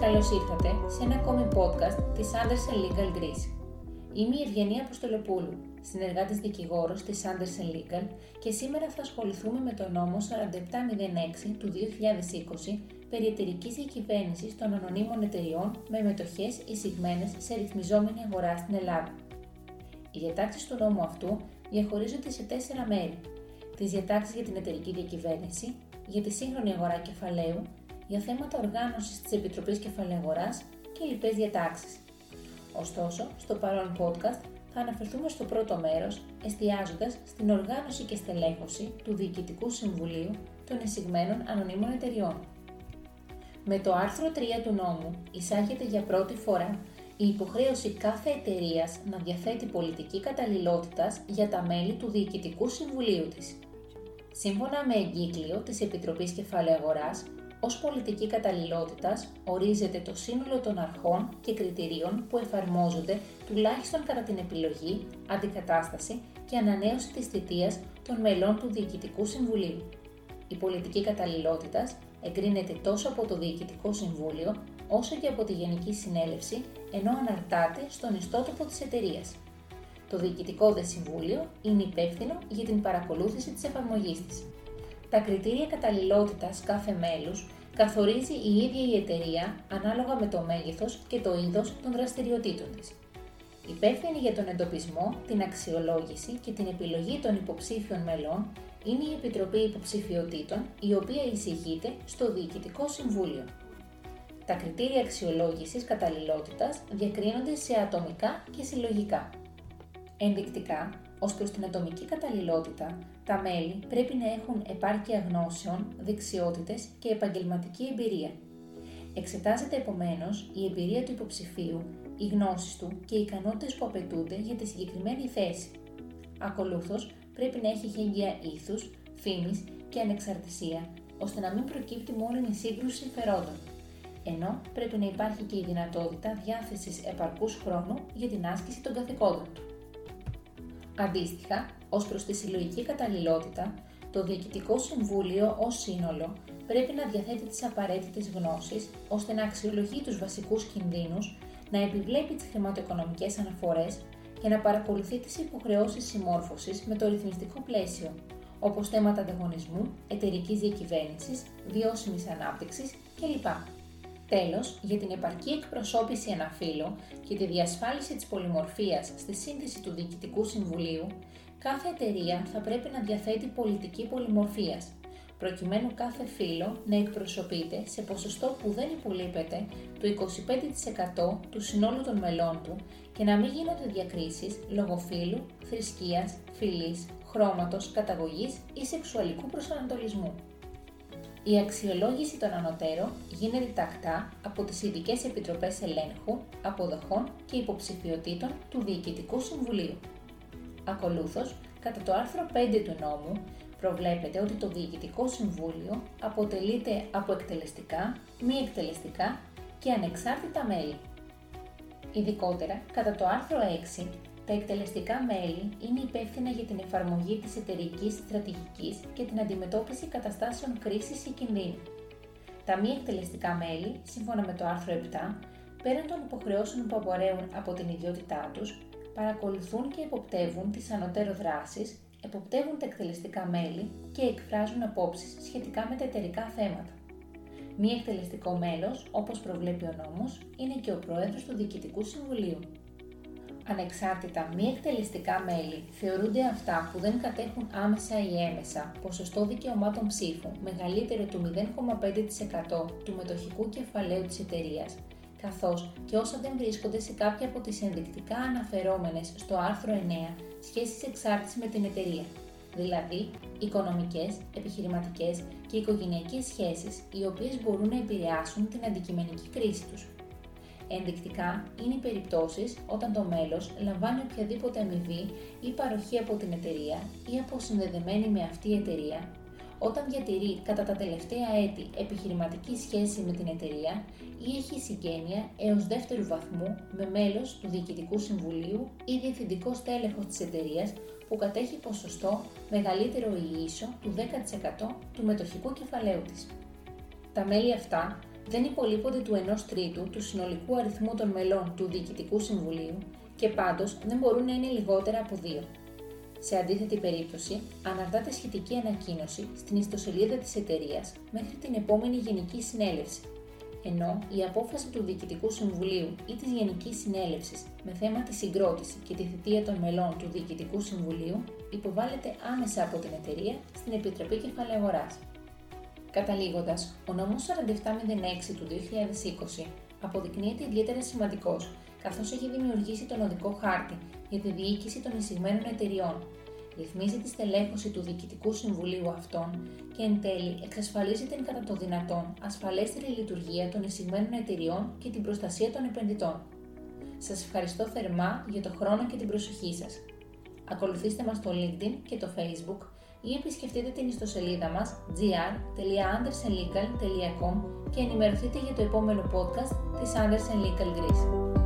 Καλώς ήρθατε σε ένα ακόμη podcast της Anderson Legal Greece. Είμαι η Ευγενία Αποστολοπούλου, συνεργάτης δικηγόρος της Anderson Legal και σήμερα θα ασχοληθούμε με το νόμο 4706 του 2020 περί εταιρικής διακυβέρνησης των ανωνύμων εταιριών με μετοχές εισηγμένες σε ρυθμιζόμενη αγορά στην Ελλάδα. Οι διατάξεις του νόμου αυτού διαχωρίζονται σε τέσσερα μέρη. Τις διατάξεις για την εταιρική διακυβέρνηση, για τη σύγχρονη αγορά κεφαλαίου για θέματα οργάνωσης της Επιτροπής Κεφαλαίου Αγοράς και λοιπές διατάξεις. Ωστόσο, στο παρόν podcast θα αναφερθούμε στο πρώτο μέρος, εστιάζοντας στην οργάνωση και στελέχωση του Διοικητικού Συμβουλίου των εισηγμένων ανωνύμων εταιριών. Με το άρθρο 3 του νόμου εισάγεται για πρώτη φορά η υποχρέωση κάθε εταιρείας να διαθέτει πολιτική καταλληλότητας για τα μέλη του Διοικητικού Συμβουλίου της. Σύμφωνα με εγκύκλιο της Επιτροπής Κεφαλαίου Αγοράς, ως πολιτική καταλληλότητας ορίζεται το σύνολο των αρχών και κριτηρίων που εφαρμόζονται τουλάχιστον κατά την επιλογή, αντικατάσταση και ανανέωση της θητείας των μελών του Διοικητικού Συμβουλίου. Η πολιτική καταλληλότητας εγκρίνεται τόσο από το Διοικητικό Συμβούλιο όσο και από τη Γενική Συνέλευση, ενώ αναρτάται στον ιστότοπο της εταιρείας. Το Διοικητικό Δε Συμβούλιο είναι υπεύθυνο για την παρακολούθηση της εφαρμογής της. Τα κριτήρια καταλληλότητας κάθε μέλους καθορίζει η ίδια η εταιρεία ανάλογα με το μέγεθος και το είδος των δραστηριοτήτων της. Υπεύθυνη για τον εντοπισμό, την αξιολόγηση και την επιλογή των υποψήφιων μελών είναι η Επιτροπή Υποψηφιωτήτων, η οποία εισηγείται στο Διοικητικό Συμβούλιο. Τα κριτήρια αξιολόγησης καταλληλότητας διακρίνονται σε ατομικά και συλλογικά. Ενδεικτικά, ως προς την ατομική καταλληλότητα, τα μέλη πρέπει να έχουν επάρκεια γνώσεων, δεξιότητες και επαγγελματική εμπειρία. Εξετάζεται επομένως η εμπειρία του υποψηφίου, οι γνώσεις του και οι ικανότητες που απαιτούνται για τη συγκεκριμένη θέση. Ακολούθως, πρέπει να έχει γέγγια ήθους, φήμης και ανεξαρτησία, ώστε να μην προκύπτει μόνο η σύγκρουση συμφερόντων. Ενώ πρέπει να υπάρχει και η δυνατότητα διάθεσης επαρκούς χρόνου για την άσκηση των καθηκόντων του. Αντίστοιχα, ως προς τη συλλογική καταλληλότητα, το Διοικητικό Συμβούλιο ως σύνολο πρέπει να διαθέτει τις απαραίτητες γνώσεις ώστε να αξιολογεί τους βασικούς κινδύνους, να επιβλέπει τις χρηματοοικονομικές αναφορές και να παρακολουθεί τις υποχρεώσεις συμμόρφωσης με το ρυθμιστικό πλαίσιο, όπως θέματα ανταγωνισμού, εταιρικής διακυβέρνησης, βιώσιμης ανάπτυξης κλπ. Τέλος, για την επαρκή εκπροσώπηση αναφύλων και τη διασφάλιση της πολυμορφίας στη σύνθεση του Διοικητικού Συμβουλίου, κάθε εταιρεία θα πρέπει να διαθέτει πολιτική πολυμορφίας, προκειμένου κάθε φύλλο να εκπροσωπείται σε ποσοστό που δεν υπολείπεται το 25% του συνόλου των μελών του και να μην γίνονται διακρίσεις λόγω φύλου, θρησκείας, φυλής, χρώματος, καταγωγής ή σεξουαλικού προσανατολισμού. Η αξιολόγηση των ανωτέρων γίνεται τακτά από τις ειδικές Επιτροπές Ελέγχου, Αποδοχών και Υποψηφιωτήτων του Διοικητικού Συμβουλίου. Ακολούθως, κατά το άρθρο 5 του νόμου, προβλέπεται ότι το Διοικητικό Συμβούλιο αποτελείται από εκτελεστικά, μη εκτελεστικά και ανεξάρτητα μέλη. Ειδικότερα, κατά το άρθρο 6 τα εκτελεστικά μέλη είναι υπεύθυνα για την εφαρμογή της εταιρικής στρατηγικής και την αντιμετώπιση καταστάσεων κρίσης ή κινδύνου. Τα μη εκτελεστικά μέλη, σύμφωνα με το άρθρο 7, πέραν των υποχρεώσεων που απορρέουν από την ιδιότητά τους, παρακολουθούν και εποπτεύουν τις ανωτέρω δράσεις, εποπτεύουν τα εκτελεστικά μέλη και εκφράζουν απόψεις σχετικά με τα εταιρικά θέματα. Μη εκτελεστικό μέλος, όπως προβλέπει ο νόμος, είναι και ο πρόεδρος του Διοικητικού Συμβουλίου. Ανεξάρτητα μη εκτελεστικά μέλη θεωρούνται αυτά που δεν κατέχουν άμεσα ή έμεσα ποσοστό δικαιωμάτων ψήφου μεγαλύτερο του 0,5% του μετοχικού κεφαλαίου της εταιρείας, καθώς και όσα δεν βρίσκονται σε κάποια από τις ενδεικτικά αναφερόμενες στο άρθρο 9 σχέσεις εξάρτησης με την εταιρεία, δηλαδή οικονομικές, επιχειρηματικές και οικογενειακές σχέσεις οι οποίες μπορούν να επηρεάσουν την αντικειμενική κρίση τους. Ενδεικτικά είναι οι περιπτώσεις όταν το μέλος λαμβάνει οποιαδήποτε αμοιβή ή παροχή από την εταιρεία ή αποσυνδεδεμένη με αυτή η εταιρεία, όταν διατηρεί κατά τα τελευταία έτη επιχειρηματική σχέση με την εταιρεία ή έχει συγγένεια έως δεύτερου βαθμού με μέλος του Διοικητικού Συμβουλίου ή διευθυντικό στέλεχος της εταιρείας που κατέχει ποσοστό μεγαλύτερο ή ίσο του 10% του μετοχικού κεφαλαίου της. Τα μέλη αυτά δεν υπολείπονται του 1 τρίτου του συνολικού αριθμού των μελών του Διοικητικού Συμβουλίου και πάντως δεν μπορούν να είναι λιγότερα από δύο. Σε αντίθετη περίπτωση, αναρτάται σχετική ανακοίνωση στην ιστοσελίδα της εταιρείας μέχρι την επόμενη Γενική Συνέλευση, ενώ η απόφαση του Διοικητικού Συμβουλίου ή της Γενικής Συνέλευσης με θέμα τη συγκρότηση και τη θητεία των μελών του Διοικητικού Συμβουλίου υποβάλλεται άμεσα από την εταιρεία στην Επιτροπή Κεφαλαίου Αγοράς. Καταλήγοντας, ο νόμος 4706 του 2020 αποδεικνύεται ιδιαίτερα σημαντικός, καθώς έχει δημιουργήσει τον οδικό χάρτη για τη διοίκηση των εισηγμένων εταιριών, ρυθμίζει τη στελέχωση του Διοικητικού Συμβουλίου αυτών και εν τέλει εξασφαλίζει την κατά το δυνατόν ασφαλέστερη λειτουργία των εισηγμένων εταιριών και την προστασία των επενδυτών. Σας ευχαριστώ θερμά για το χρόνο και την προσοχή σας. Ακολουθήστε μας στο LinkedIn και το Facebook ή επισκεφτείτε την ιστοσελίδα μας gr.andersenlegal.com και ενημερωθείτε για το επόμενο podcast της Andersen Legal Greece.